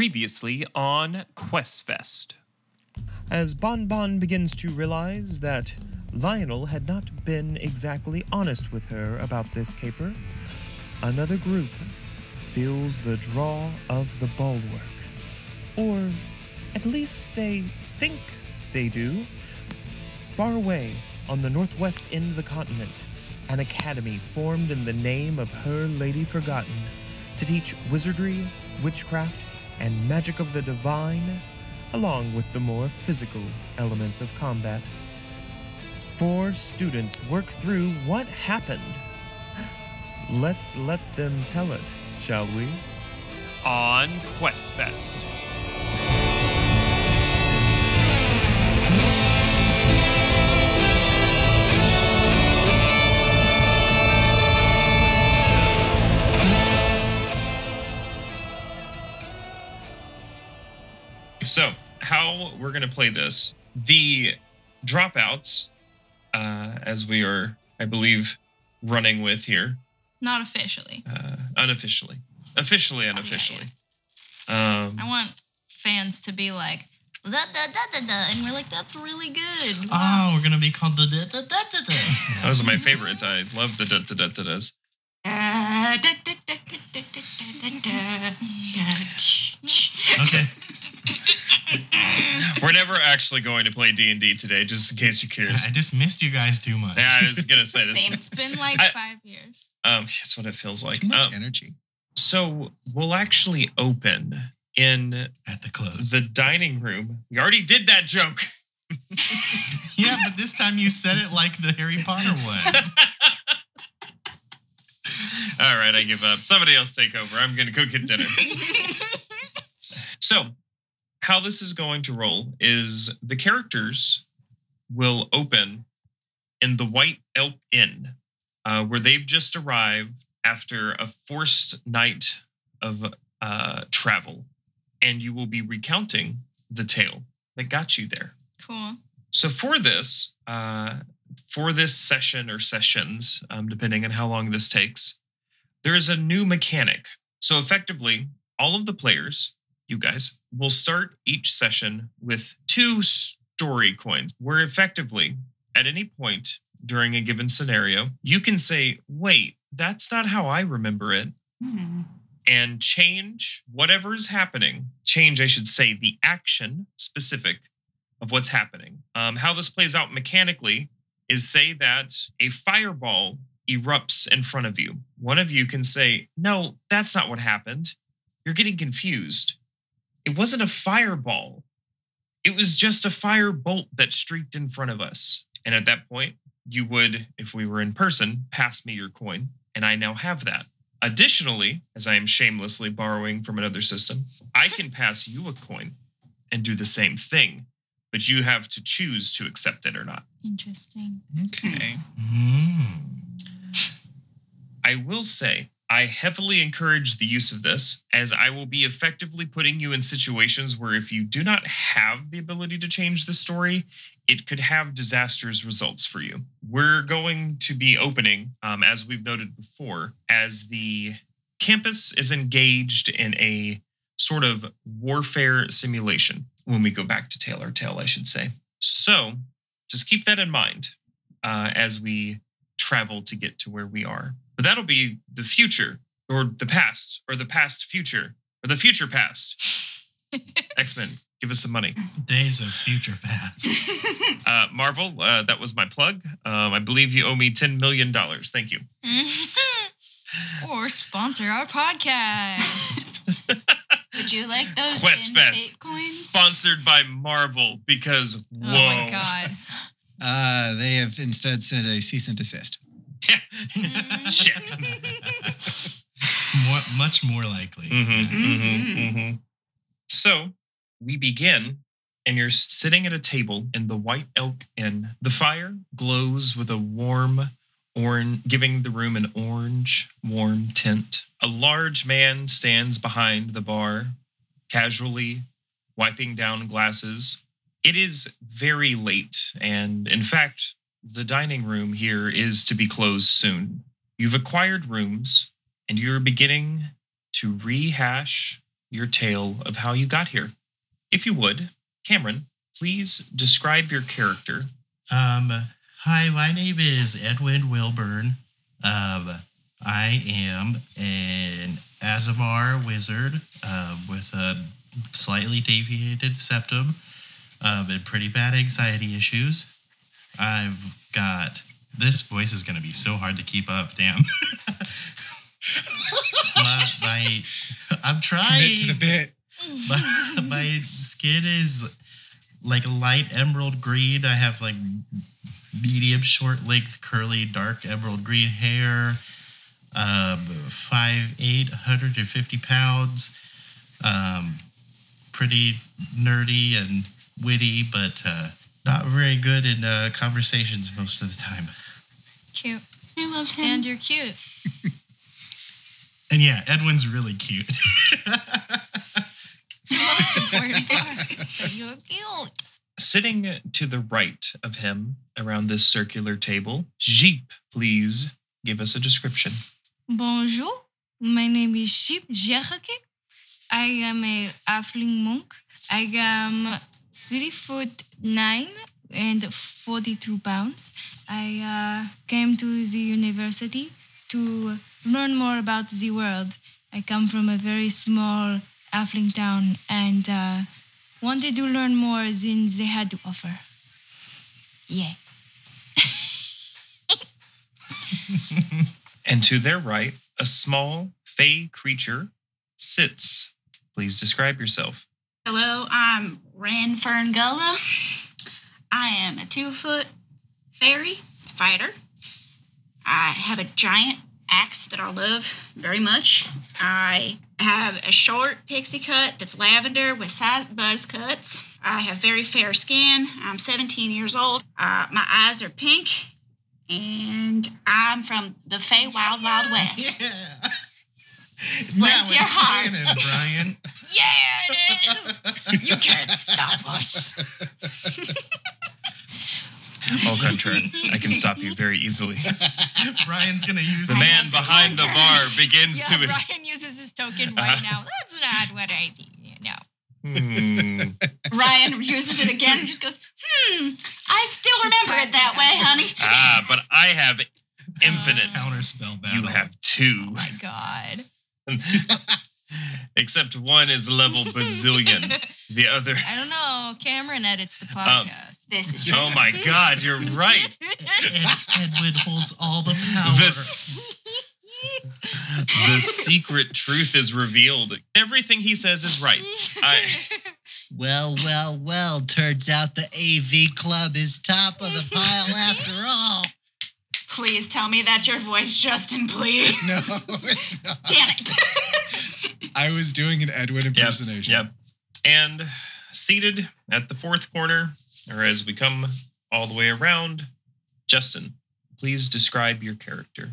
Previously on QuestFest. As Bon Bon begins to realize that Lionel had not been exactly honest with her about this caper, another group feels the draw of the bulwark. Or at least they think they do. Far away, on the northwest end of the continent, an academy formed in the name of Her Lady Forgotten to teach wizardry, witchcraft, and magic of the divine, along with the more physical elements of combat. Four students work through what happened. Let's let them tell it, shall we? On QuestFest. So, how we're going to play this, the dropouts, uh, as we are, I believe, running with here, Not officially. uh, unofficially, officially, unofficially. Um, I want fans to be like, da, da, da, da, da, and we're like, that's really good. Oh, we're gonna be called the da da da da da. those are my favorites. I love the da da da da da's. Da, da, da, da, da, da, da, da, da, da. Okay. We're never actually going to play D and D today, just in case you're curious. I just missed you guys too much. Yeah, I was gonna say this. It's been like I- five years. Um, that's what it feels like. Too much Um, energy. so we'll actually open in At the close. the dining room. We already did that joke. yeah, but this time you said it like the Harry Potter one. All right, I give up. Somebody else take over. I'm gonna go get dinner. So, how this is going to roll is the characters will open in the White Elk Inn, uh, where they've just arrived after a forced night of uh, travel, and you will be recounting the tale that got you there. Cool. So for this, uh, for this session or sessions, um, depending on how long this takes, there is a new mechanic. So effectively, all of the players, you guys, will start each session with two story coins, where effectively, at any point during a given scenario, you can say, "Wait, that's not how I remember it." and change whatever is happening. Change, I should say, the action specific of what's happening. Um, how this plays out mechanically is say that a fireball erupts in front of you. One of you can say, No, that's not what happened. You're getting confused. It wasn't a fireball, it was just a fire bolt that streaked in front of us. And at that point, you would, if we were in person, pass me your coin, and I now have that. Additionally, as I am shamelessly borrowing from another system, I can pass you a coin and do the same thing, but you have to choose to accept it or not. Interesting. Okay. Mm. I will say, I heavily encourage the use of this, as I will be effectively putting you in situations where if you do not have the ability to change the story, it could have disastrous results for you. We're going to be opening, um, as we've noted before, as the campus is engaged in a sort of warfare simulation when we go back to Taylor Tale, I should say. So just keep that in mind uh, as we travel to get to where we are. But that'll be the future, or the past, or the past future, or the future past. X Men, give us some money. Days of future past. Uh, Marvel, uh, that was my plug. Um, I believe you owe me $10 million. Thank you. or sponsor our podcast. Would you like those Quest Fest. coins? Sponsored by Marvel because, whoa. Oh my god. Uh, they have instead sent a cease and desist. Shit. more, much more likely. Mhm, mhm, mhm. So we begin, and you're sitting at a table in the White Elk Inn. The fire glows with a warm orange, giving the room an orange, warm tint. A large man stands behind the bar, casually wiping down glasses. It is very late, and in fact, the dining room here is to be closed soon. You've acquired rooms, and you're beginning to rehash your tale of how you got here. If you would, Cameron, please describe your character. Um, hi, my name is Edwin Wilburn. Um, I am an Azamar wizard um, with a slightly deviated septum um, and pretty bad anxiety issues. I've got this voice is going to be so hard to keep up. Damn. my, my, I'm trying. Commit to the bit. my, my skin is like light emerald green. I have like medium short length curly dark emerald green hair. Um, five eight, 150 pounds. Um, pretty nerdy and witty, but uh, not very good in uh, conversations most of the time. Cute. I love him. And you're cute. And yeah, Edwin's really cute. So you're cute. Sitting to the right of him around this circular table, Jeep, please give us a description. Bonjour. My name is Jeep Jerke. I am a halfling monk. I am three foot nine and 42 pounds. I uh, came to the university to learn more about the world. I come from a very small halfling town and uh, wanted to learn more than they had to offer. Yeah. And to their right, a small fey creature sits. Please describe yourself. Hello, I'm Ran Ferngullah. I am a two foot fairy fighter. I have a giant axe that I love very much. I have a short pixie cut that's lavender with side buzz cuts. I have very fair skin. I'm 17 years old. Uh, my eyes are pink. And I'm from the Fey Wild Wild West. yeah. Bless now your it's heart. canon, Brian. Yeah, it is. You can't stop us. Au contraire, I can stop you very easily. Brian's gonna use The it. man behind the bar begins Yeah, to. Brian uses his token right Uh-huh. now. That's not what I think. No. Hmm. Ryan uses it again and just goes, hmm, I still remember it that it way, honey. Ah, but I have infinite. counterspell battle. You have two. Oh my God. Except one is level bazillion. The other. I don't know. Cameron edits the Um, podcast. This is true. Oh my god, you're right. Ed- Edwin holds all the power. The, s- the secret truth is revealed. Everything he says is right. I, Well, well, well. Turns out the AV club is top of the pile after all. Please tell me that's your voice, Justin, please. No, it's not. Damn it. I was doing an Edwin impersonation. Yep. yep. And seated at the fourth corner, or as we come all the way around, Justin, please describe your character.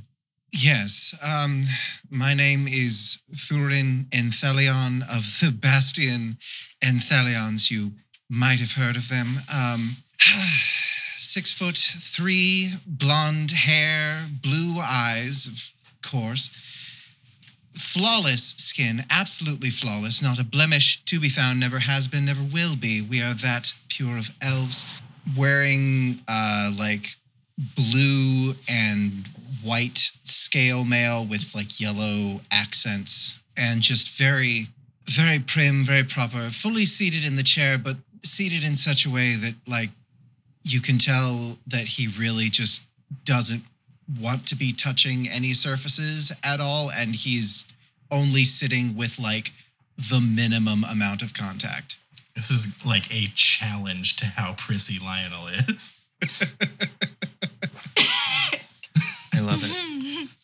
Yes. Um, my name is Thurin Enthelion of the Bastion Enthelions. You might have heard of them. Um, six foot three, blonde hair, blue eyes, of course. Flawless skin, absolutely flawless. Not a blemish to be found, never has been, never will be. We are that pure of elves. Wearing uh, like blue and white scale mail with like yellow accents and just very very prim very proper fully seated in the chair but seated in such a way that like you can tell that he really just doesn't want to be touching any surfaces at all and he's only sitting with like the minimum amount of contact This is like a challenge to how prissy Lionel is. I love it.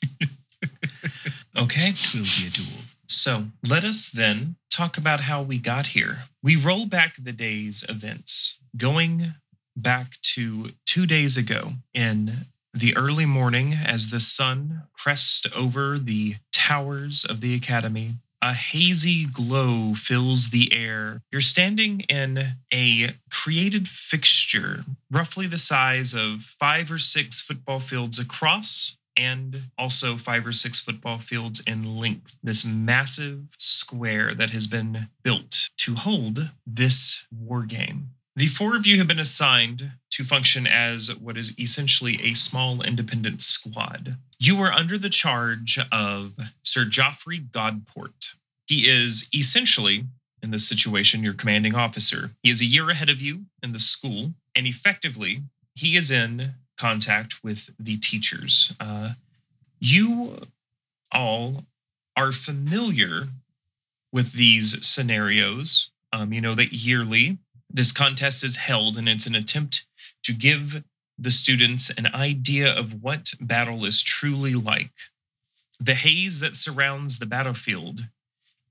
Okay. it will be a duel So let us then talk about how we got here. We roll back the day's events, going back to two days ago in the early morning as the sun crests over the towers of the academy. A hazy glow fills the air. You're standing in a created fixture, roughly the size of five or six football fields across, and also five or six football fields in length. This massive square that has been built to hold this war game. The four of you have been assigned to function as what is essentially a small independent squad. You are under the charge of Sir Joffrey Godport. He is essentially, in this situation, your commanding officer. He is a year ahead of you in the school, and effectively, he is in contact with the teachers. Uh, you all are familiar with these scenarios. Um, you know that yearly this contest is held, and it's an attempt to give the students an idea of what battle is truly like. The haze that surrounds the battlefield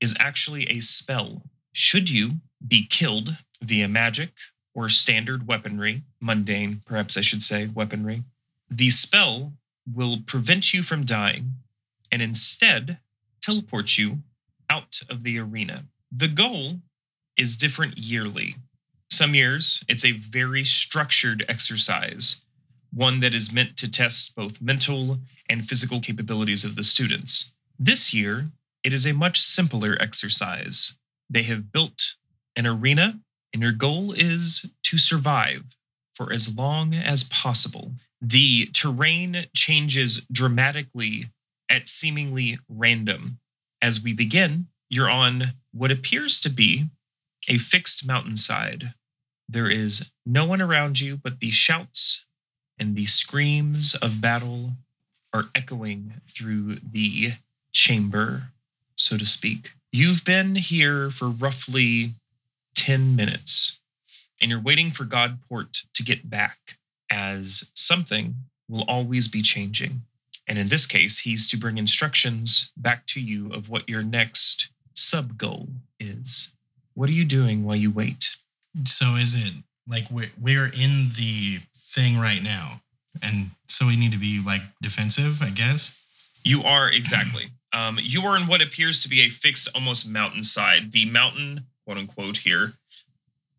is actually a spell. Should you be killed via magic or standard weaponry, mundane, perhaps I should say, weaponry, the spell will prevent you from dying and instead teleport you out of the arena. The goal is different yearly. Some years, it's a very structured exercise, one that is meant to test both mental and physical capabilities of the students. This year, it is a much simpler exercise. They have built an arena, and your goal is to survive for as long as possible. The terrain changes dramatically at seemingly random. As we begin, you're on what appears to be a fixed mountainside. There is no one around you, but the shouts and the screams of battle are echoing through the chamber, so to speak. You've been here for roughly 10 minutes, and you're waiting for Godport to get back, as something will always be changing. And in this case, he's to bring instructions back to you of what your next sub goal is. What are you doing while you wait? So is it like we're we're in the thing right now, and so we need to be like defensive, I guess. You are exactly. Um, you are in what appears to be a fixed, almost mountainside. The mountain, quote unquote, here,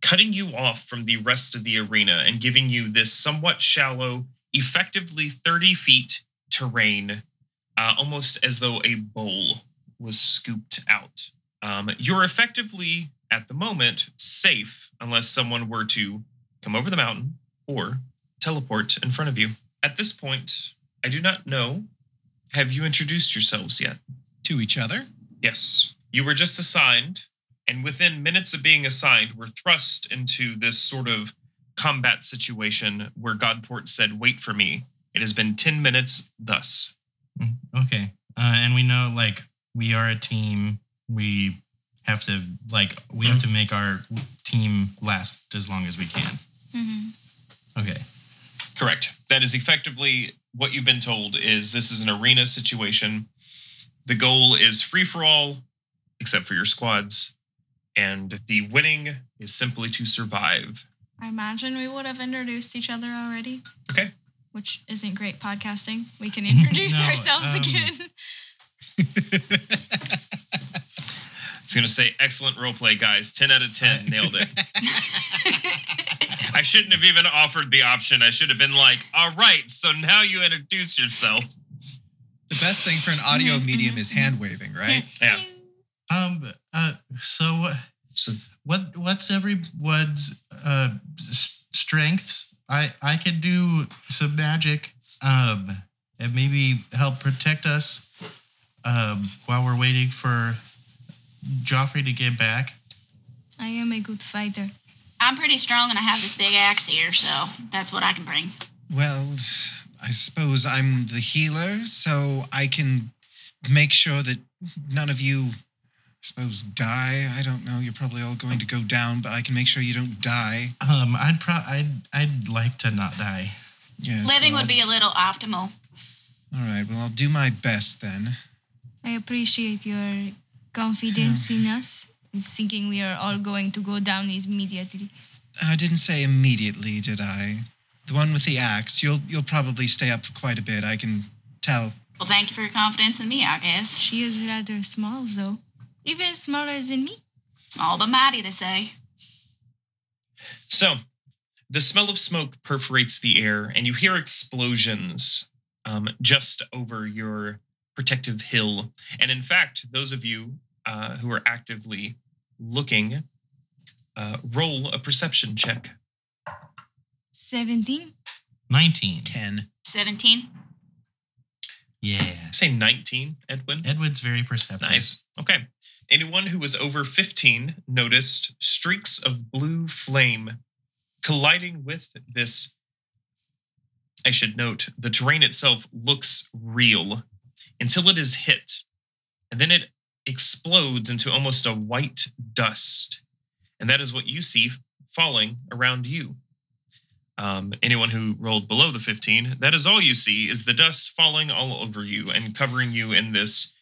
cutting you off from the rest of the arena and giving you this somewhat shallow, effectively 30 feet terrain, uh, almost as though a bowl was scooped out. Um, you're effectively, at the moment, safe unless someone were to come over the mountain or teleport in front of you. At this point, I do not know. Have you introduced yourselves yet? To each other? Yes. You were just assigned, and within minutes of being assigned, were thrust into this sort of combat situation where Godport said, Wait for me. It has been 10 minutes thus. Mm, Okay, uh, and we know like we are a team. We have to like we have to make our team last as long as we can. Mm-hmm. Okay. Correct. That is effectively what you've been told is this is an arena situation. The goal is free for all, except for your squads. And the winning is simply to survive. I imagine we would have introduced each other already, Okay. which isn't great podcasting. We can introduce No, ourselves um, again. I was going to say, excellent roleplay, guys. 10 out of 10. Nailed it. I shouldn't have even offered the option. I should have been like, all right, so now you introduce yourself. The best thing for an audio medium is hand waving, right? Yeah. Um. Uh. So? So What? What's everyone's uh strengths? I I can do some magic. Um. And maybe help protect us. Um. While we're waiting for Joffrey to get back. I am a good fighter. I'm pretty strong and I have this big axe here, so that's what I can bring. Well, I suppose I'm the healer, so I can make sure that none of you, I suppose, die. I don't know. You're probably all going to go down, but I can make sure you don't die. Um. I'd pro. I'd I'd like to not die. Yes. Living well, would be a little optimal. All right. Well, I'll do my best then. I appreciate your confidence in us. And thinking we are all going to go down immediately. I didn't say immediately, did I? The one with the axe. You'll you'll probably stay up for quite a bit. I can tell. Well, thank you for your confidence in me, I guess. She is rather small, though. Even smaller than me. Small but mighty, they say. So, the smell of smoke perforates the air, and you hear explosions um, just over your protective hill. And in fact, those of you uh, who are actively looking, uh, roll a perception check. 17. 19. 10. 17. Yeah. Say 19, Edwin. Edwin's very perceptive. Nice. Okay. Anyone who was over 15 noticed streaks of blue flame colliding with this. I should note the terrain itself looks real until it is hit, and then it explodes into almost a white dust. And that is what you see falling around you. Um, anyone who rolled below the 15, that is all you see is the dust falling all over you and covering you in this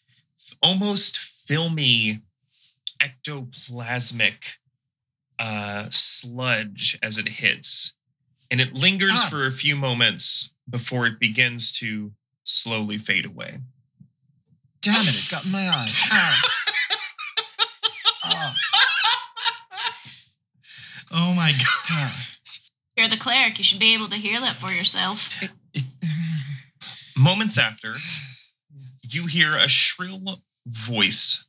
almost filmy ectoplasmic uh, sludge as it hits. And it lingers Ah. for a few moments before it begins to slowly fade away. Damn it, it got in my eye. Ow. Oh, Oh my god. You're the cleric. You should be able to hear that for yourself. Moments after, you hear a shrill voice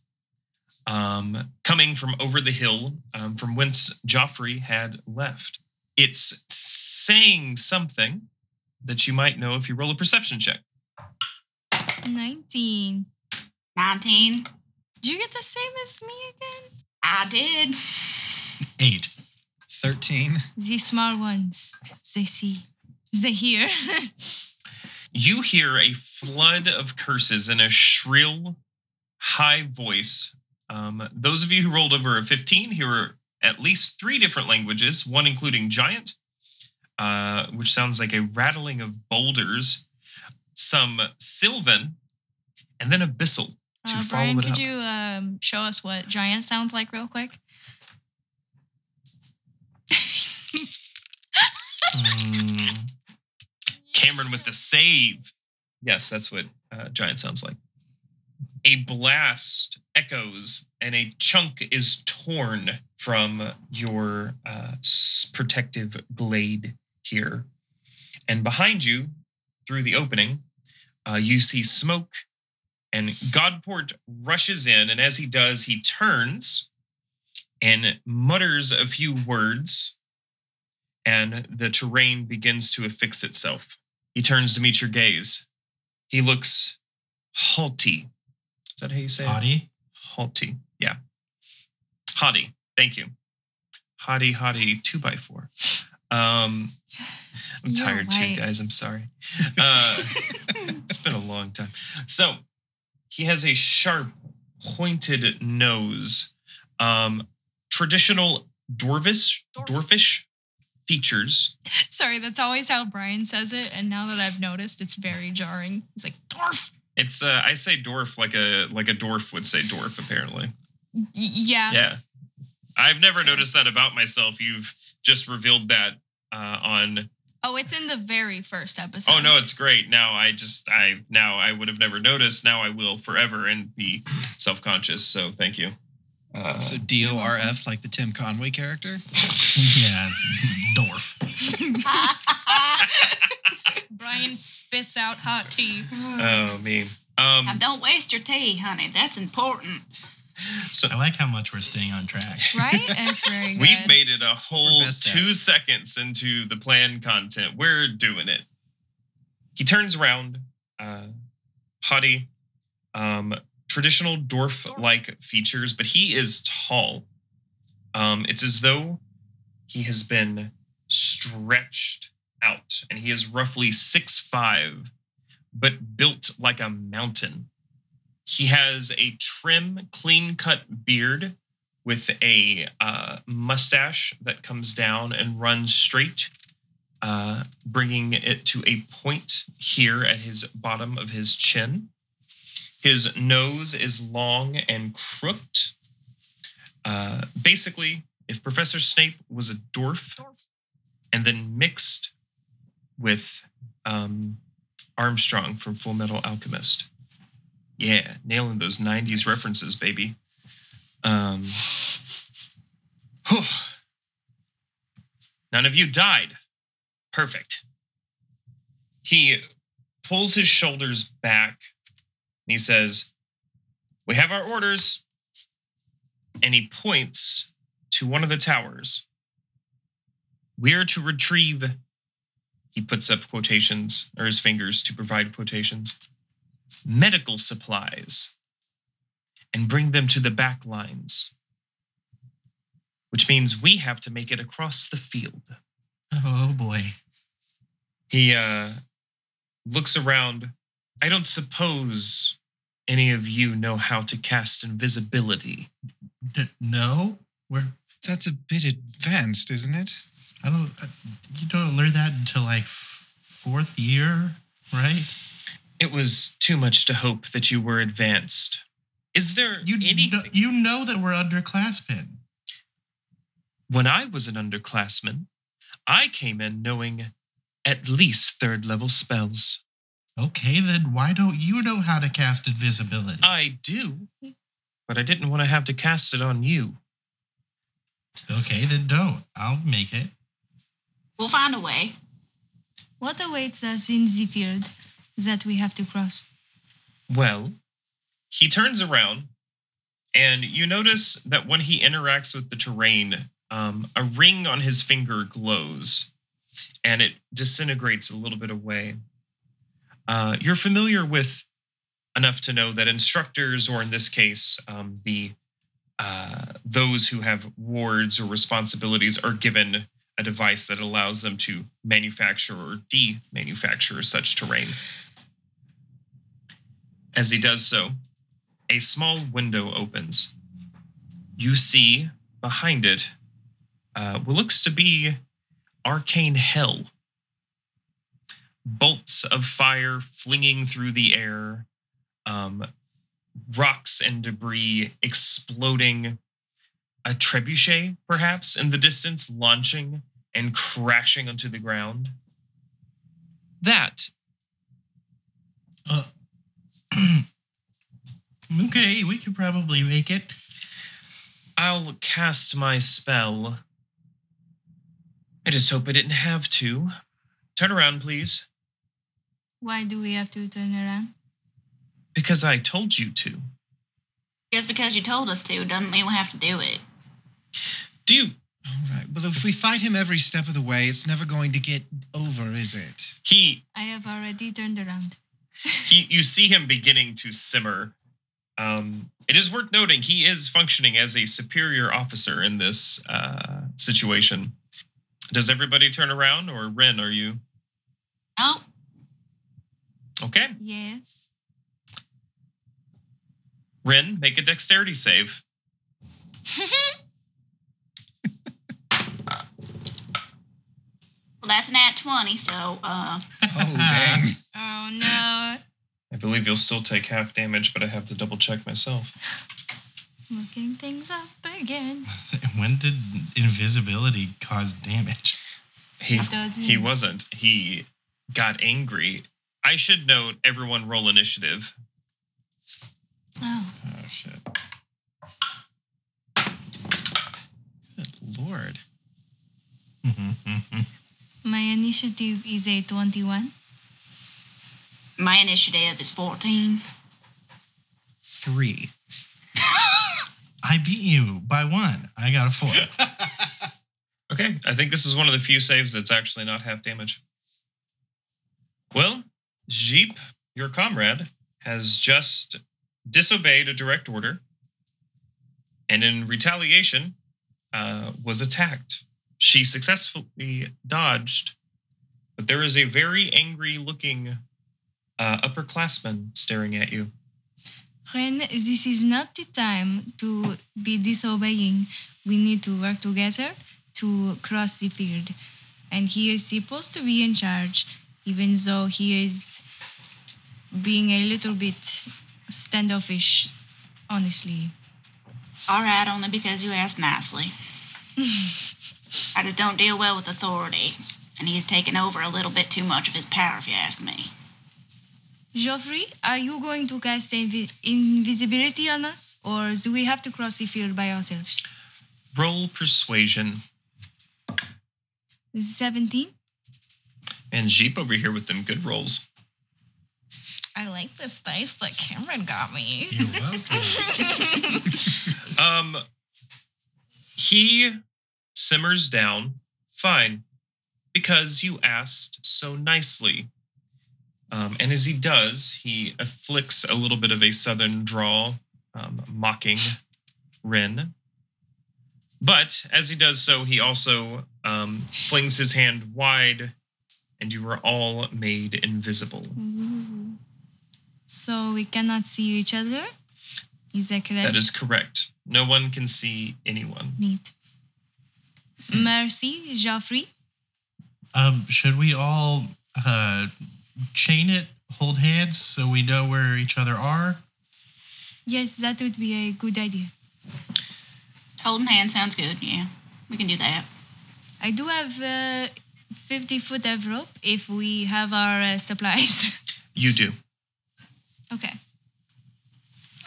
um, coming from over the hill um, from whence Joffrey had left. It's saying something that you might know if you roll a perception check. 19. 19. Did you get the same as me again? I did. Eight. 13. The small ones. They see. They hear. You hear a flood of curses in a shrill, high voice. Um, those of you who rolled over a 15 hear at least three different languages, one including giant, uh, which sounds like a rattling of boulders, some sylvan, and then abyssal to Uh, Brian, could up. you um, show us what giant sounds like real quick? Hmm. Cameron with the save. Yes, that's what uh, giant sounds like. A blast echoes, and a chunk is torn from your uh, protective blade here. And behind you, through the opening, uh, you see smoke, and Godport rushes in, and as he does, he turns and mutters a few words and the terrain begins to affix itself. He turns to meet your gaze. He looks haughty. Is that how you say it? Haughty. Haughty. Yeah. Haughty. Thank you. Haughty, haughty, two by four. Um, I'm You're tired too, guys. I'm sorry. Uh, it's been a long time. So he has a sharp, pointed nose. Um, traditional dwarvish, Dwarf. dwarfish features. Sorry, that's always how Brian says it, and now that I've noticed, it's very jarring. He's like, dwarf. It's uh, I say dwarf like a like a dwarf would say dwarf. Apparently, Y- yeah. yeah. I've never noticed that about myself. You've just revealed that uh, on. Oh, it's in the very first episode. Oh no, it's great. Now I just I now I would have never noticed. Now I will forever and be self conscious. So thank you. Uh, So D O R F, like the Tim Conway character. Yeah. Dwarf. Brian spits out hot tea. oh me. Um, Now, don't waste your tea, honey. That's important. So I like how much we're staying on track. Right? It's very good. We've made it a whole best at. two seconds into the planned content. We're doing it. He turns around, uh, haughty, um, traditional dwarf like features, but he is tall. Um, it's as though he has been stretched out, and he is roughly six five, but built like a mountain. He has a trim, clean cut beard with a uh, mustache that comes down and runs straight, uh, bringing it to a point here at his bottom of his chin. His nose is long and crooked. Uh, basically, if Professor Snape was a dwarf and then mixed with um, Armstrong from Full Metal Alchemist. Yeah, nailing those 90s references, baby. Um, whew. None of you died. Perfect. He pulls his shoulders back and he says, We have our orders. And he points to one of the towers. We are to retrieve, he puts up quotations, or his fingers to provide quotations, medical supplies and bring them to the back lines, which means we have to make it across the field. Oh boy. He uh, looks around. I don't suppose any of you know how to cast invisibility. D- no, we're. That's a bit advanced, isn't it? I don't. I, you don't learn that until like f- fourth year, right? It was too much to hope that you were advanced. Is there You anything? know, you know that we're underclassmen. when I was an underclassman, I came in knowing at least third level spells. Okay, then why don't you know how to cast invisibility? I do, but I didn't want to have to cast it on you. okay, then don't. I'll make it. We'll find a way. What awaits us in the field that we have to cross? Well, he turns around, and you notice that when he interacts with the terrain, um, a ring on his finger glows, and it disintegrates a little bit away. Uh, you're familiar with enough to know that instructors, or in this case, um, the uh, those who have wards or responsibilities, are given a device that allows them to manufacture or de-manufacture such terrain. As he does so, a small window opens. You see behind it uh, what looks to be arcane hell. Bolts of fire flinging through the air, um, rocks and debris exploding, a trebuchet perhaps in the distance launching and crashing onto the ground. That Uh, okay, we could probably make it. I'll cast my spell. I just hope I didn't have to. Turn around, please. Why do we have to turn around? Because I told you to. Just because you told us to doesn't mean we have to do it. Do you? All right. Well, if we fight him every step of the way, it's never going to get over, is it? He, I have already turned around. He, you see him beginning to simmer. Um, it is worth noting he is functioning as a superior officer in this uh, situation. Does everybody turn around, or Ren, are you Oh, okay? Yes. Ren, make a dexterity save. that's an at 20, so uh, Oh, dang. Oh no. I believe you'll still take half damage, but I have to double check myself. Looking things up again. When did invisibility cause damage? He Doesn't- he wasn't. He got angry. I should note everyone roll initiative. Oh. Oh, shit. Good lord. My initiative is a 21. my initiative is 14. Three. I beat you by one. I got a four. Okay, I think this is one of the few saves that's actually not half damage. Well, Jeep, your comrade, has just disobeyed a direct order and in retaliation uh, was attacked. She successfully dodged, but there is a very angry looking uh, upperclassman staring at you. Ren, this is not the time to be disobeying. We need to work together to cross the field. And he is supposed to be in charge, even though he is being a little bit standoffish, honestly. All right, only because you asked nicely. I just don't deal well with authority, and he's taken over a little bit too much of his power, if you ask me. Geoffrey, are you going to cast invi- invisibility on us, or do we have to cross the field by ourselves? Roll persuasion. 17? And Jeep over here with them good rolls. I like this dice that Cameron got me. You're welcome. Um, he simmers down fine because you asked so nicely. Um, and as he does, he afflicts a little bit of a southern drawl, um, mocking Ren. But as he does so, he also um, flings his hand wide, and you are all made invisible. Ooh. So we cannot see each other? Is that correct? That is correct. No one can see anyone. neat. Merci, Joffrey. um, should we all uh, chain it, hold hands, so we know where each other are? Yes, that would be a good idea. Holding hands sounds good. Yeah, we can do that. I do have a 50 foot of rope if we have our uh, supplies. You do. okay.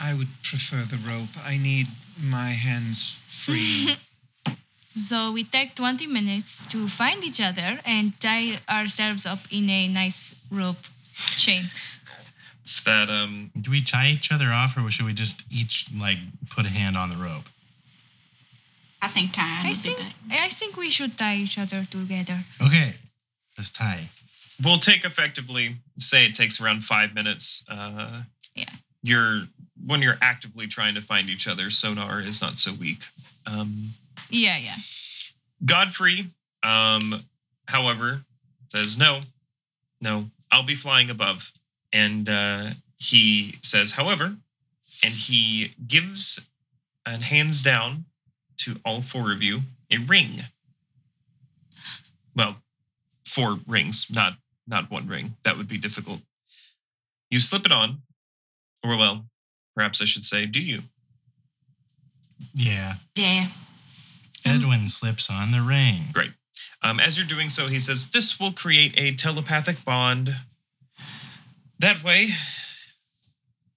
I would prefer the rope. I need my hands free. So we take 20 minutes to find each other and tie ourselves up in a nice rope chain. It's that um Do we tie each other off, or should we just each like put a hand on the rope? I think tying I think. I think we should tie each other together. Okay, let's tie. We'll take effectively say it takes around five minutes. Uh, Yeah. You're when you're actively trying to find each other, sonar is not so weak. Um, Yeah, yeah. Godfrey, um, however, says no, no, I'll be flying above, and uh, he says, however, and he gives and hands down to all four of you a ring. Well, four rings, not not one ring. That would be difficult. You slip it on, or well, perhaps I should say, do you? Yeah. Yeah. Edwin slips on the ring. Great. Um, as you're doing so, he says, This will create a telepathic bond. That way,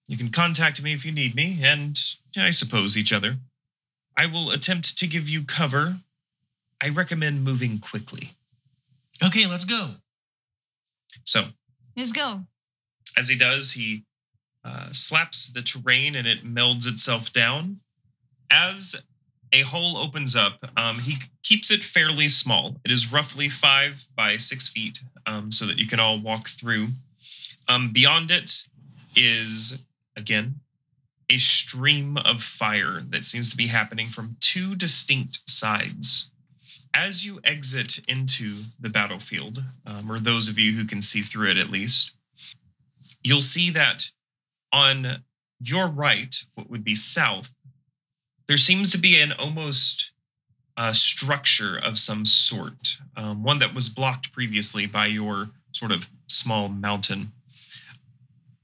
you can contact me if you need me, and I suppose each other. I will attempt to give you cover. I recommend moving quickly. Okay, let's go. So, Let's go. as he does, he uh, slaps the terrain and it melds itself down. As a hole opens up, um, he keeps it fairly small. It is roughly five by six feet, um, so that you can all walk through. Um, beyond it is, again, a stream of fire that seems to be happening from two distinct sides. As you exit into the battlefield, um, or those of you who can see through it at least, you'll see that on your right, what would be south, there seems to be an almost uh, structure of some sort, um, one that was blocked previously by your sort of small mountain.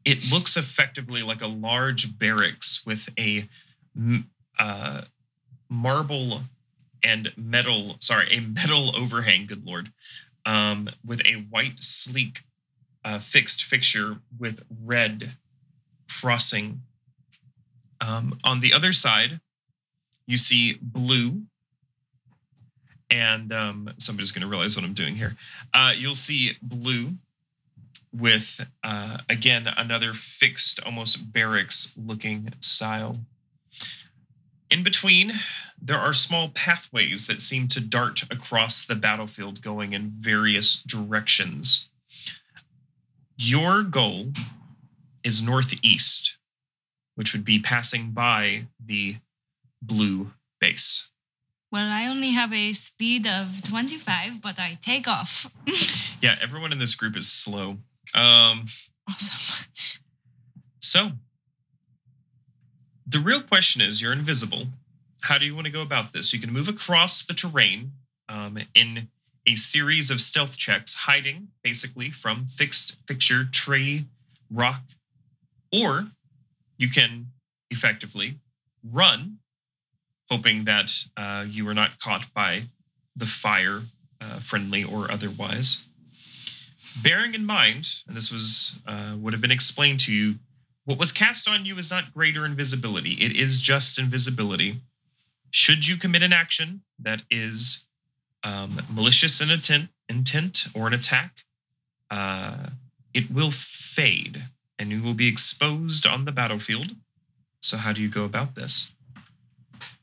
It looks effectively like a large barracks with a uh, marble and metal, sorry, a metal overhang, good lord, um, with a white, sleek uh, fixed fixture with red crossing. Um, on the other side, you see blue. And um, somebody's going to realize what I'm doing here. Uh, you'll see blue with, uh, again, another fixed, almost barracks looking style. In between, there are small pathways that seem to dart across the battlefield, going in various directions. Your goal is northeast, which would be passing by the blue base. Well, I only have a speed of 25, but I take off. Yeah, everyone in this group is slow. Um, Awesome. so, the real question is you're invisible. How do you want to go about this? You can move across the terrain um, in a series of stealth checks, hiding basically from fixed fixture, tree, rock, or you can effectively run, hoping that uh, you are not caught by the fire, uh, friendly or otherwise. Bearing in mind, and this was uh, would have been explained to you, what was cast on you is not greater invisibility; it is just invisibility. Should you commit an action that is um, malicious in intent, intent or an attack, uh, it will fade and you will be exposed on the battlefield. So, how do you go about this?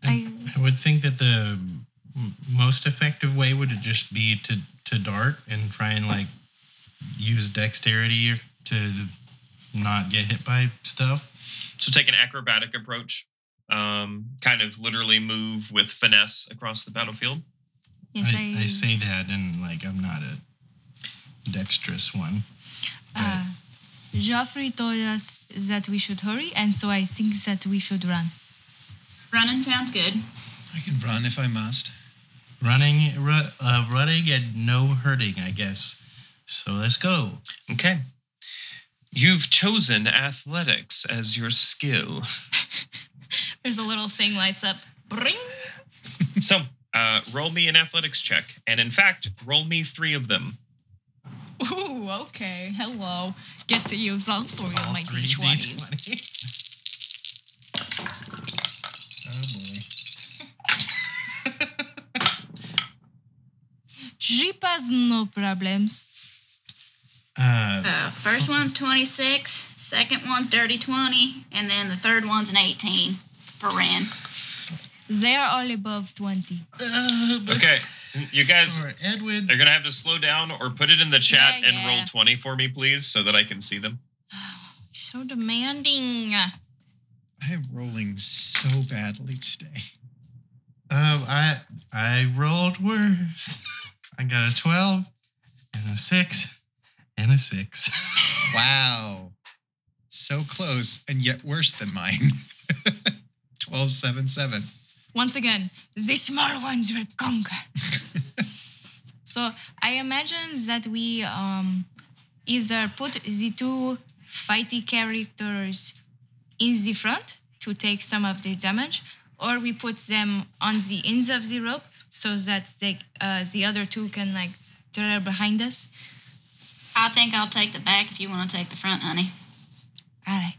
I, I would think that the most effective way would just be to to dart and try and like use dexterity to not get hit by stuff. So, take an acrobatic approach, um, kind of literally move with finesse across the battlefield. yes, I, I say that and like I'm not a dexterous one. Uh, Joffrey told us that we should hurry, and so I think that we should run. Running sounds good. I can run if I must. Running, ru- uh, running, and no hurting, I guess. So let's go. Okay. You've chosen athletics as your skill. There's a little thing lights up. Bring. So, uh, roll me an athletics check. And in fact, roll me three of them. Ooh, okay. Hello. Get to use all three of my three D20. D20s. Jeep has no problems. Uh, Uh, first one's 26, second one's dirty 20, and then the third one's an 18 for Ren. They are all above 20. Okay. You guys or Edwin. are going to have to slow down or put it in the chat Yeah, and roll 20 for me, please, so that I can see them. So demanding. I am rolling so badly today. Um, I I rolled worse. I got a twelve and a six and a six. Wow. So close and yet worse than mine. 12 7 7. Once again, the small ones will conquer. so I imagine that we um, either put the two fighty characters in the front to take some of the damage, or we put them on the ends of the rope so that they, uh, the other two can like trail behind us. I think I'll take the back if you want to take the front, honey. All right.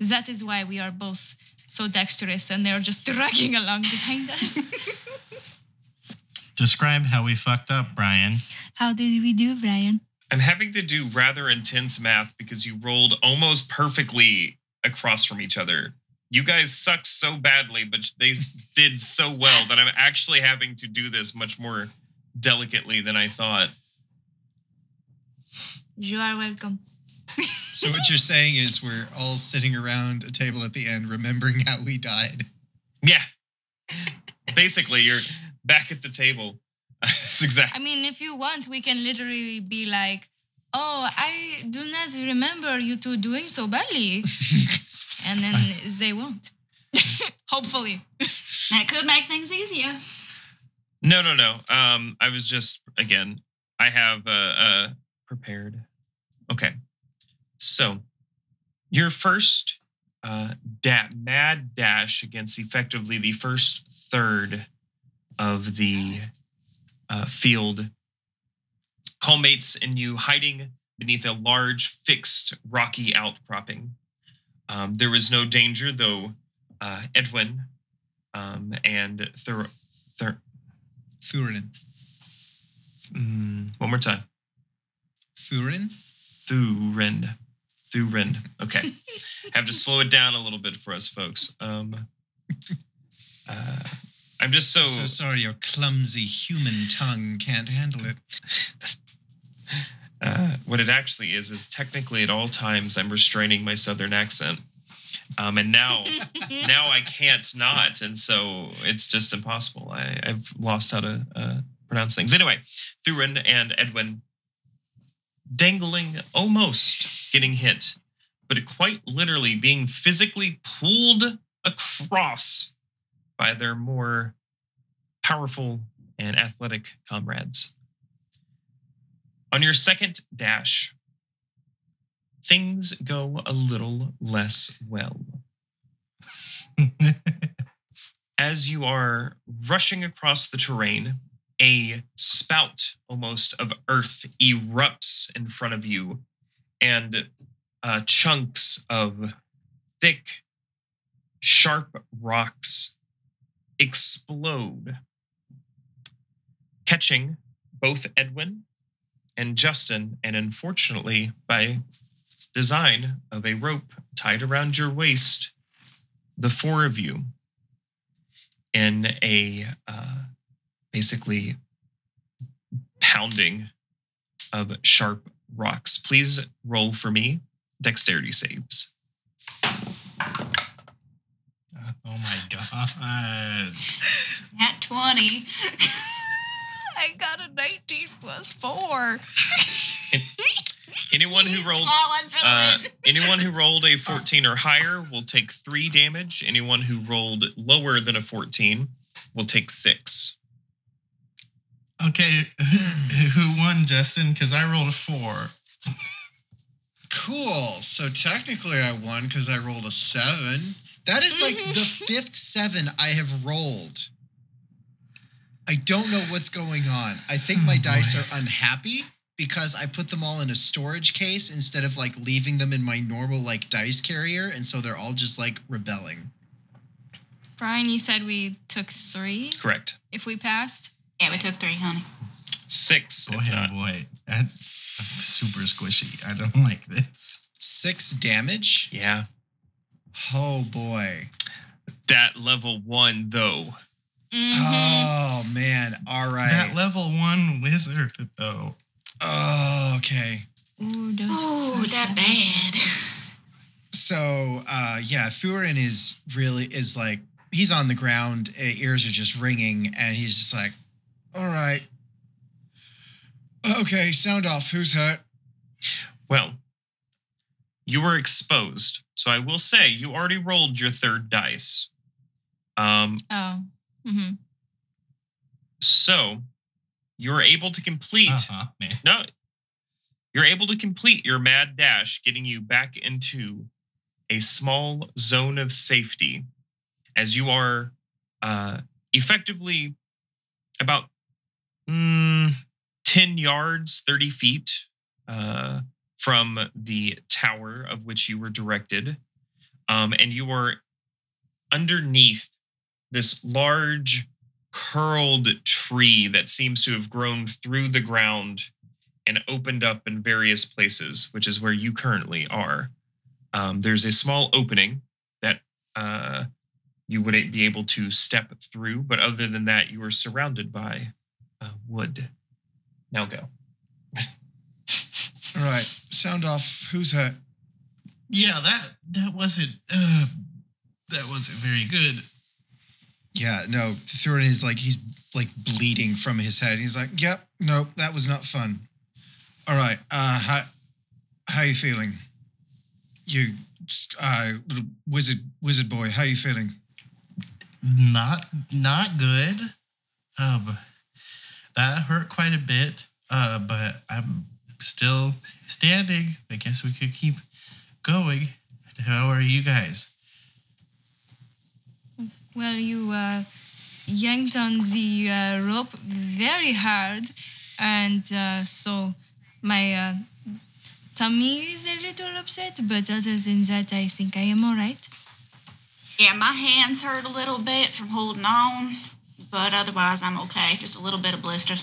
That is why we are both so dexterous and they're just dragging along behind us. Describe how we fucked up, Brian. How did we do, Brian? I'm having to do rather intense math because you rolled almost perfectly across from each other. You guys suck so badly, but they did so well that I'm actually having to do this much more delicately than I thought. You are welcome. So what you're saying is we're all sitting around a table at the end remembering how we died. Yeah. Basically, you're back at the table. That's exactly. I mean, if you want, we can literally be like, oh, I do not remember you two doing so badly. and then they won't. Hopefully. That could make things easier. No, no, no. Um, I was just again. I have uh, uh prepared. Okay, so your first uh da- mad dash against effectively the first third of the uh, field culminates in you hiding beneath a large fixed rocky outcropping. Um, there was no danger, though. Uh, Edwin um, and Thur- Thur- Thurin. Mm, one more time. Thurin? Thurin. Thurin. Okay. Have to slow it down a little bit for us folks. Um, uh, I'm just so, So sorry your clumsy human tongue can't handle it. uh, what it actually is is technically at all times I'm restraining my southern accent. Um, and now now I can't not, and so it's just impossible. I, I've lost how to uh, pronounce things. Anyway, Thurin and Edwin dangling, almost getting hit, but quite literally being physically pulled across by their more powerful and athletic comrades. On your second dash, things go a little less well. As you are rushing across the terrain, a spout almost of earth erupts in front of you, and uh, chunks of thick, sharp rocks explode, catching both Edwin and Justin, and unfortunately, by design of a rope tied around your waist, the four of you, in a uh, basically pounding of sharp rocks. Please roll for me dexterity saves. Oh my god. At 20. I got a 19 plus 4. Anyone who rolled Small ones for the uh, anyone who rolled a 14 or higher will take three damage. Anyone who rolled lower than a 14 will take six. Okay, who won, Justin? Because I rolled a four. Cool. So technically, I won because I rolled a seven. That is like the fifth seven I have rolled. I don't know what's going on. I think oh, my Oh, dice boy. are unhappy because I put them all in a storage case instead of like leaving them in my normal like dice carrier, and so they're all just like rebelling. Brian, you said we took three Correct. if we passed. Yeah, we took three, honey. Six. Boy, oh boy. That, I'm super squishy. I don't like this. Six damage. Yeah. Oh boy. That level one though. Mhm. Oh man. All right. That level one wizard, though. oh, okay. Ooh, those Ooh, that seven. bad. So uh yeah, Thurin is really is like he's on the ground, uh, ears are just ringing, and he's just like, all right. Okay, sound off. Who's hurt? Well, you were exposed. So I will say you already rolled your third dice. Um, Oh. Mm-hmm. so you're able to complete Uh-huh. No. You're able to complete your mad dash, getting you back into a small zone of safety as you are uh, effectively about mm, 10 yards, 30 feet uh, from the tower of which you were directed. Um, and you are underneath this large curled tree that seems to have grown through the ground and opened up in various places, which is where you currently are. Um, there's a small opening that uh, you wouldn't be able to step through, but other than that, you are surrounded by uh, wood. Now go. All right, sound off. Who's hurt? Yeah, that that wasn't uh, that wasn't very good. Yeah, no, Thurin is like he's like bleeding from his head. He's like, "Yep, no, that was not fun." All right, uh, how how you feeling? You, uh, little wizard wizard boy, how you feeling? Not not good. Um, that hurt quite a bit. Uh, but I'm still standing. I guess we could keep going. How are you guys? Well, you uh, yanked on the uh, rope very hard, and uh, so my uh, tummy is a little upset. But other than that, I think I am all right. Yeah, my hands hurt a little bit from holding on, but otherwise I'm okay. Just a little bit of blisters.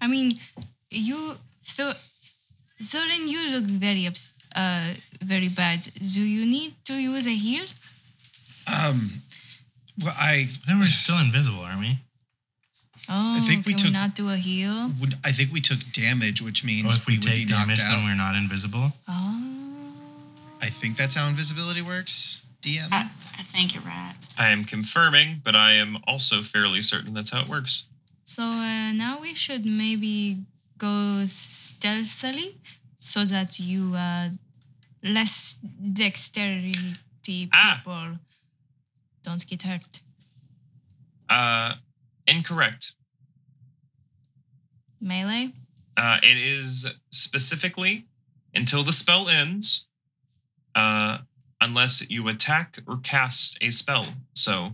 I mean, you so Zoran, you look very ups, uh, very bad. Do you need to use a heal? Um, well, I Then we're still invisible, aren't we? Oh, think we can took- not do a heal. would. I think we took damage, which means Well, if we, would take be knocked damage, out. then we're not invisible. Oh, I think that's how invisibility works. DM. I, I think you're right. I am confirming, but I am also fairly certain that's how it works. so uh, now we should maybe go stealthily so that you uh, less dexterity Ah. People don't get hurt. Uh, incorrect. Melee. Uh, it is specifically until the spell ends, uh, unless you attack or cast a spell. So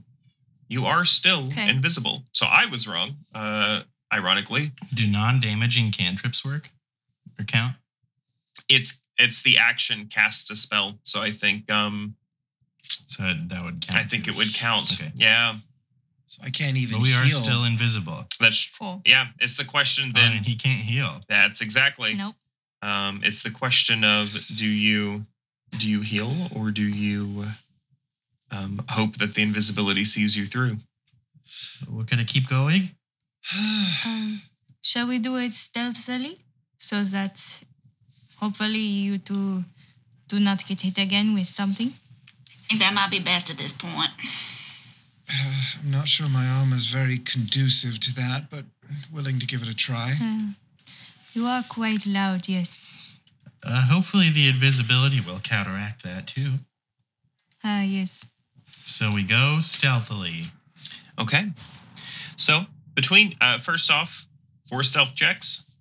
you are still Okay. invisible. So I was wrong, uh, ironically. Do non-damaging cantrips work or count? It's it's the action cast a spell. So I think um So that would count. I think it would count. Okay. Yeah, So I can't even But we are still invisible. that's Cool. yeah. It's the question Then then. he can't heal. That's exactly. Nope. Um, it's the question of do you do you heal or do you um, hope that the invisibility sees you through? So we're gonna keep going. Um, shall we do it stealthily so that hopefully you two do not get hit again with something? I think that might be best at this point. I'm not sure my armor is very conducive to that, but willing to give it a try. Uh, you are quite loud, yes. Uh, hopefully, the invisibility will counteract that too. Ah, yes. So we go stealthily. Okay. So between uh, first off, four stealth checks.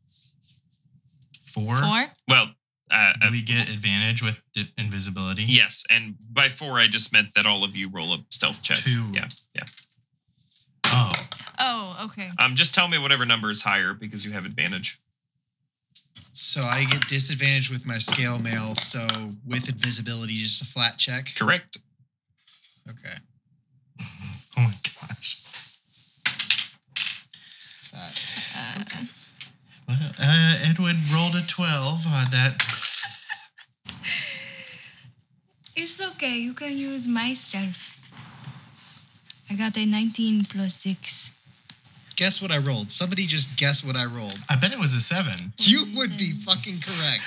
Four. Four? Well, uh, Do uh, we get advantage with the invisibility? yes, and by four I just meant that all of you roll a stealth check. Two. Yeah, yeah. Oh, Oh, okay. Um, just tell me whatever number is higher because you have advantage. So I get disadvantage with my scale mail. So with invisibility, just a flat check. Correct. Okay. oh my gosh. That. Well, uh, Edwin rolled a twelve on that. It's okay. You can use myself. I got a 19 plus 6. Guess what I rolled? Somebody just guess what I rolled. I bet it was a seven. You would be fucking correct.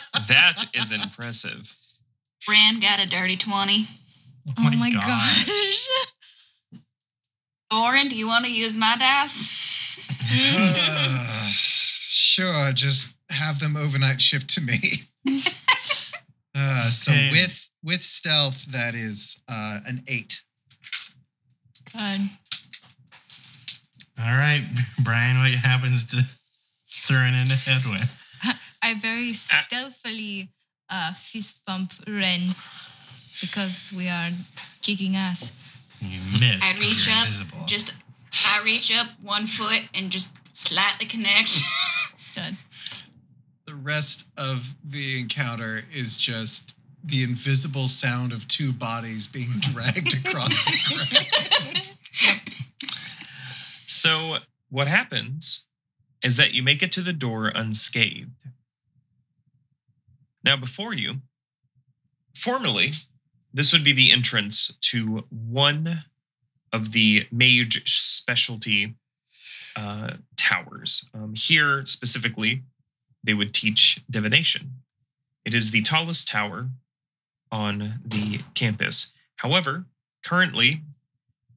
That is impressive. Ran got a dirty 20. Oh my, gosh. Oren, do you want to use my dice? Uh, sure, just have them overnight shipped to me. Uh, so Okay. with with stealth, that is uh, an eight. God. All right, Brian. What happens to throwing into Edwin? I very stealthily uh, fist bump Ren because we are kicking ass. You missed. I 'cause reach you're up, invisible. just I reach up one foot and just slightly connect. God. Rest of the encounter is just the invisible sound of two bodies being dragged across the ground. So what happens is that you make it to the door unscathed. Now, before you, formally, this would be the entrance to one of the mage specialty uh, towers. Um, here, specifically, they would teach divination. It is the tallest tower on the campus. However, currently,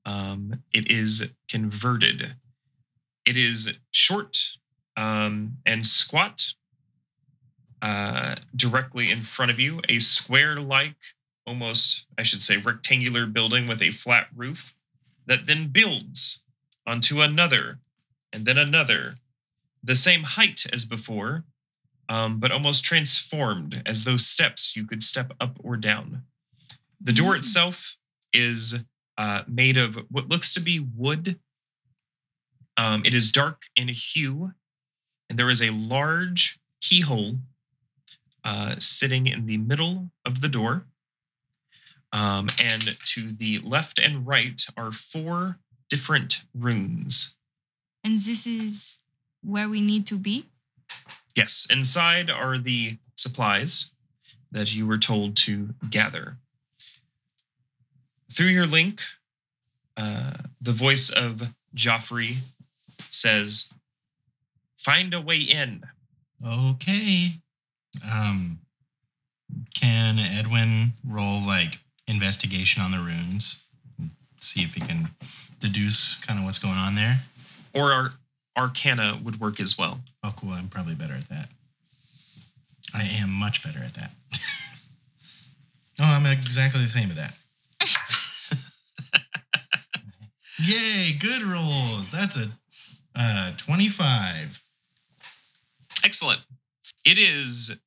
um, it is converted. It is short um, and squat uh, directly in front of you, a square like, almost, I should say, rectangular building with a flat roof that then builds onto another and then another, the same height as before, um, but almost transformed as those steps you could step up or down. The door itself is uh, made of what looks to be wood. Um, it is dark in hue, and there is a large keyhole uh, sitting in the middle of the door. Um, and to the left and right are four different runes. And this is where we need to be. Yes, inside are the supplies that you were told to gather. Through your link, uh, the voice of Joffrey says, Find a way in. Okay. Um, can Edwin roll like investigation on the runes? See if he can deduce kind of what's going on there. Or Ar- Arcana would work as well. Oh, cool. I'm probably better at that. I am much better at that. oh, I'm exactly the same at that. Yay, good rolls. That's a uh, 25. Excellent. It is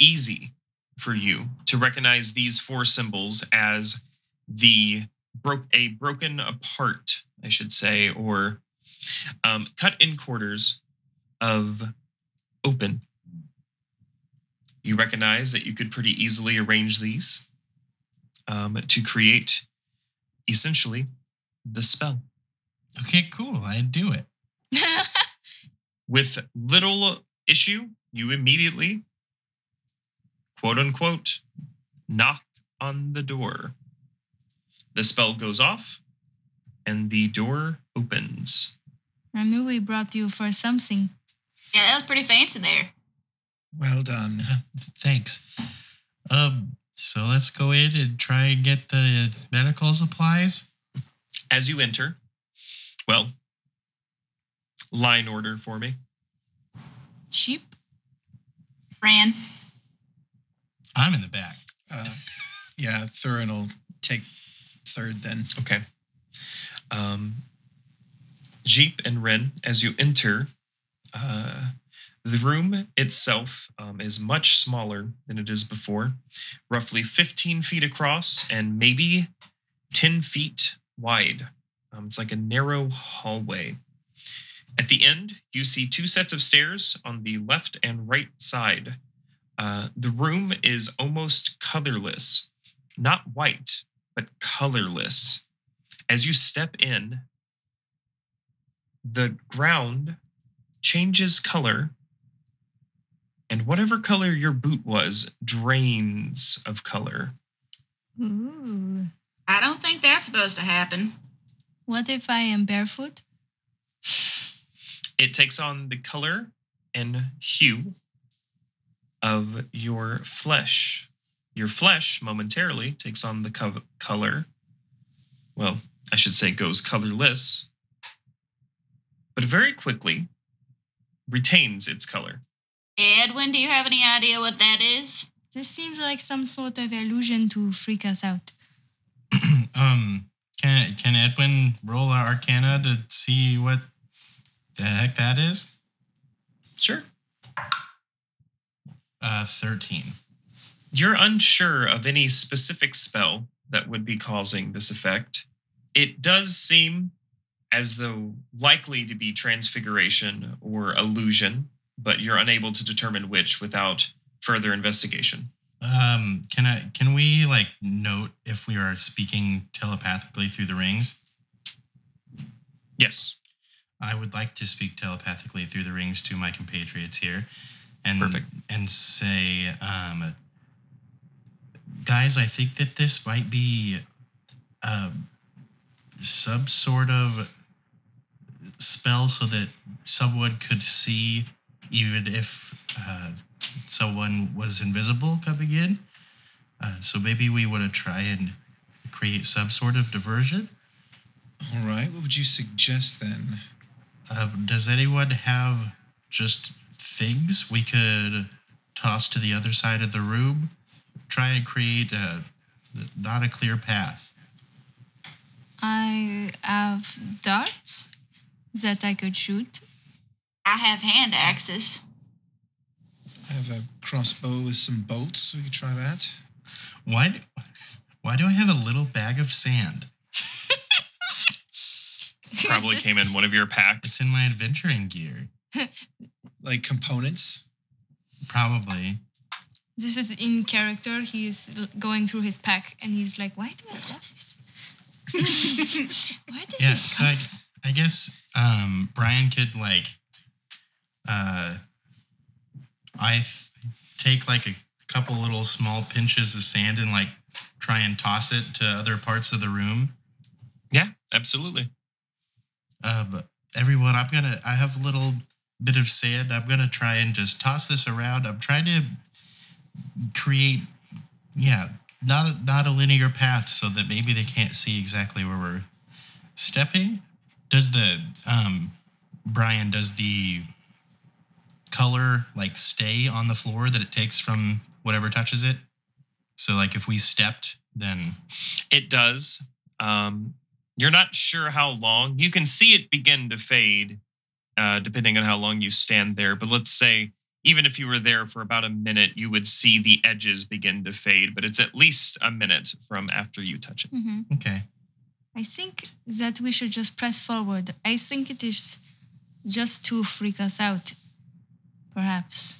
easy for you to recognize these four symbols as the broke a broken apart, I should say, or um, cut in quarters of open. You recognize that you could pretty easily arrange these um, to create essentially the spell. Okay, cool. I do it. with little issue, you immediately, quote unquote, knock on the door. The spell goes off, and the door opens. I knew we brought you for something. Yeah, that was pretty fancy there. Well done. Thanks. Um, so let's go in and try and get the medical supplies. As you enter, well, line order for me. Sheep? Ran. I'm in the back. Uh, yeah, Thurin will take third then. Okay. Um, Jeep and Ren, as you enter, uh, the room itself um, is much smaller than it is before, roughly 15 feet across and maybe 10 feet wide. Um, it's like a narrow hallway. At the end, you see two sets of stairs on the left and right side. Uh, the room is almost colorless, not white, but colorless. As you step in, the ground changes color, and whatever color your boot was drains of color. Ooh. I don't think that's supposed to happen. What if I am barefoot? It takes on the color and hue of your flesh. Your flesh momentarily takes on the co- color. Well, I should say goes colorless, but very quickly retains its color. Edwin, do you have any idea what that is? This seems like some sort of illusion to freak us out. Um, can can Edwin roll our Arcana to see what the heck that is? Sure. Uh, thirteen. You're unsure of any specific spell that would be causing this effect. It does seem as though likely to be transfiguration or illusion, but you're unable to determine which without further investigation. Um, can I can we like note if we are speaking telepathically through the rings? Yes. I would like to speak telepathically through the rings to my compatriots here, and Perfect. and say, um, guys, I think that this might be um, some sort of spell so that someone could see, even if uh, someone was invisible coming in. Uh, so maybe we want to try and create some sort of diversion. All right. What would you suggest then? Um, does anyone have just things we could toss to the other side of the room? Try and create a not a clear path. I have darts that I could shoot. I have hand axes. I have a crossbow with some bolts. We could try that. Why? Do, why do I have a little bag of sand? Probably came in one of your packs. It's in my adventuring gear. Like components. Probably. This is in character. He is going through his pack and he's like, Why do I have this? Where does Yeah. this So I, from? I guess um, Brian could like, uh, I th- take like a couple little small pinches of sand and like try and toss it to other parts of the room. Yeah, absolutely. Uh, but everyone, I'm gonna. I have a little bit of sand. I'm gonna try and just toss this around. I'm trying to create, yeah, not a, not a linear path so that maybe they can't see exactly where we're stepping. Does the um, Brian? Does the color like stay on the floor that it takes from whatever touches it? So like if we stepped, then It does. Um, you're not sure how long. You can see it begin to fade, uh, depending on how long you stand there. But let's say, even if you were there for about a minute, you would see the edges begin to fade. But it's at least a minute from after you touch it. Mhm. okay. I think that we should just press forward. I think it is just to freak us out. Perhaps.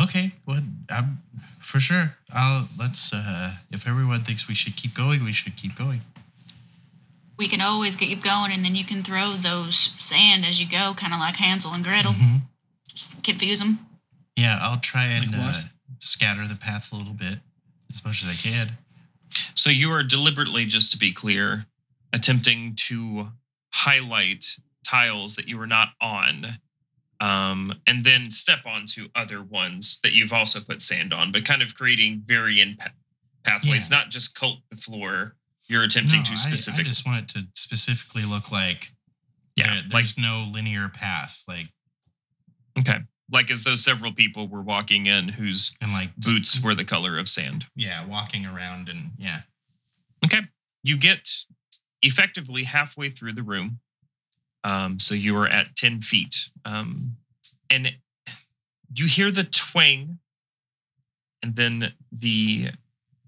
Okay, well, I'm for sure. I'll let's. uh If everyone thinks we should keep going, we should keep going. We can always keep going, and then you can throw those sand as you go, kind of like Hansel and Gretel. Mhm. Just confuse them. Yeah, I'll try and Like uh, scatter the path a little bit as much as I can. So you are deliberately, just to be clear, attempting to highlight tiles that you were not on, um, and then step onto other ones that you've also put sand on, but kind of creating varying pa- pathways, Yeah. not just coat the floor. You're attempting No, to I- specific. I, just want it to specifically look like yeah, there- like no linear path, like okay, like as though several people were walking in whose and like boots were the color of sand. Yeah, walking around and yeah. Okay. You get effectively halfway through the room. Um, so you are at 10 feet. Um, and you hear the twang and then the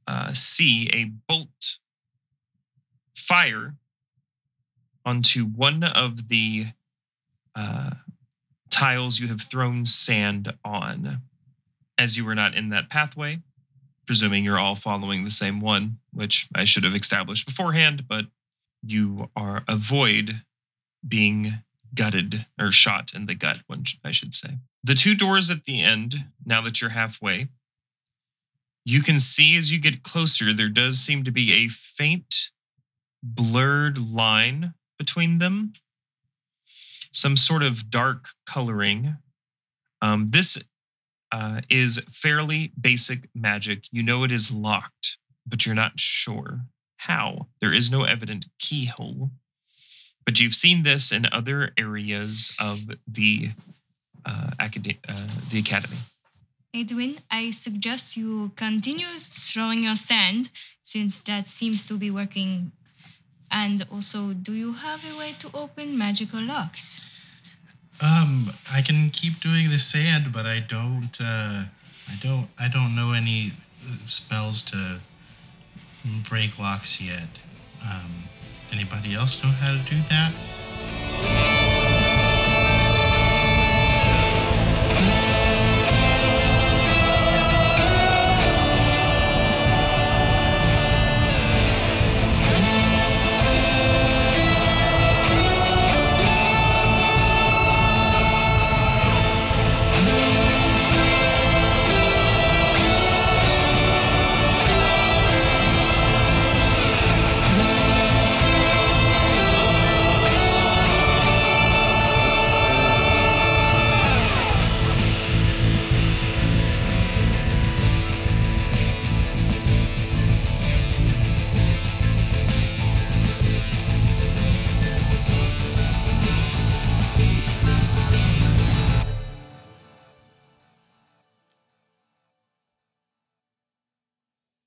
uh, see a bolt fire onto one of the uh, tiles you have thrown sand on as you were not in that pathway presuming you're all following the same one, which I should have established beforehand, but you are avoid being gutted or shot in the gut, one I should say. The two doors at the end, now that you're halfway, you can see as you get closer, there does seem to be a faint, blurred line between them. Some sort of dark coloring. Um, this uh, is fairly basic magic. You know it is locked, but you're not sure how. There is no evident keyhole. But you've seen this in other areas of the uh, acad- uh, the academy. Edwin, I suggest you continue throwing your sand since that seems to be working. And also, do you have a way to open magical locks? Um, I can keep doing the sand, but I don't. Uh, I don't. I don't know any uh, spells to break locks yet. Um, anybody else know how to do that?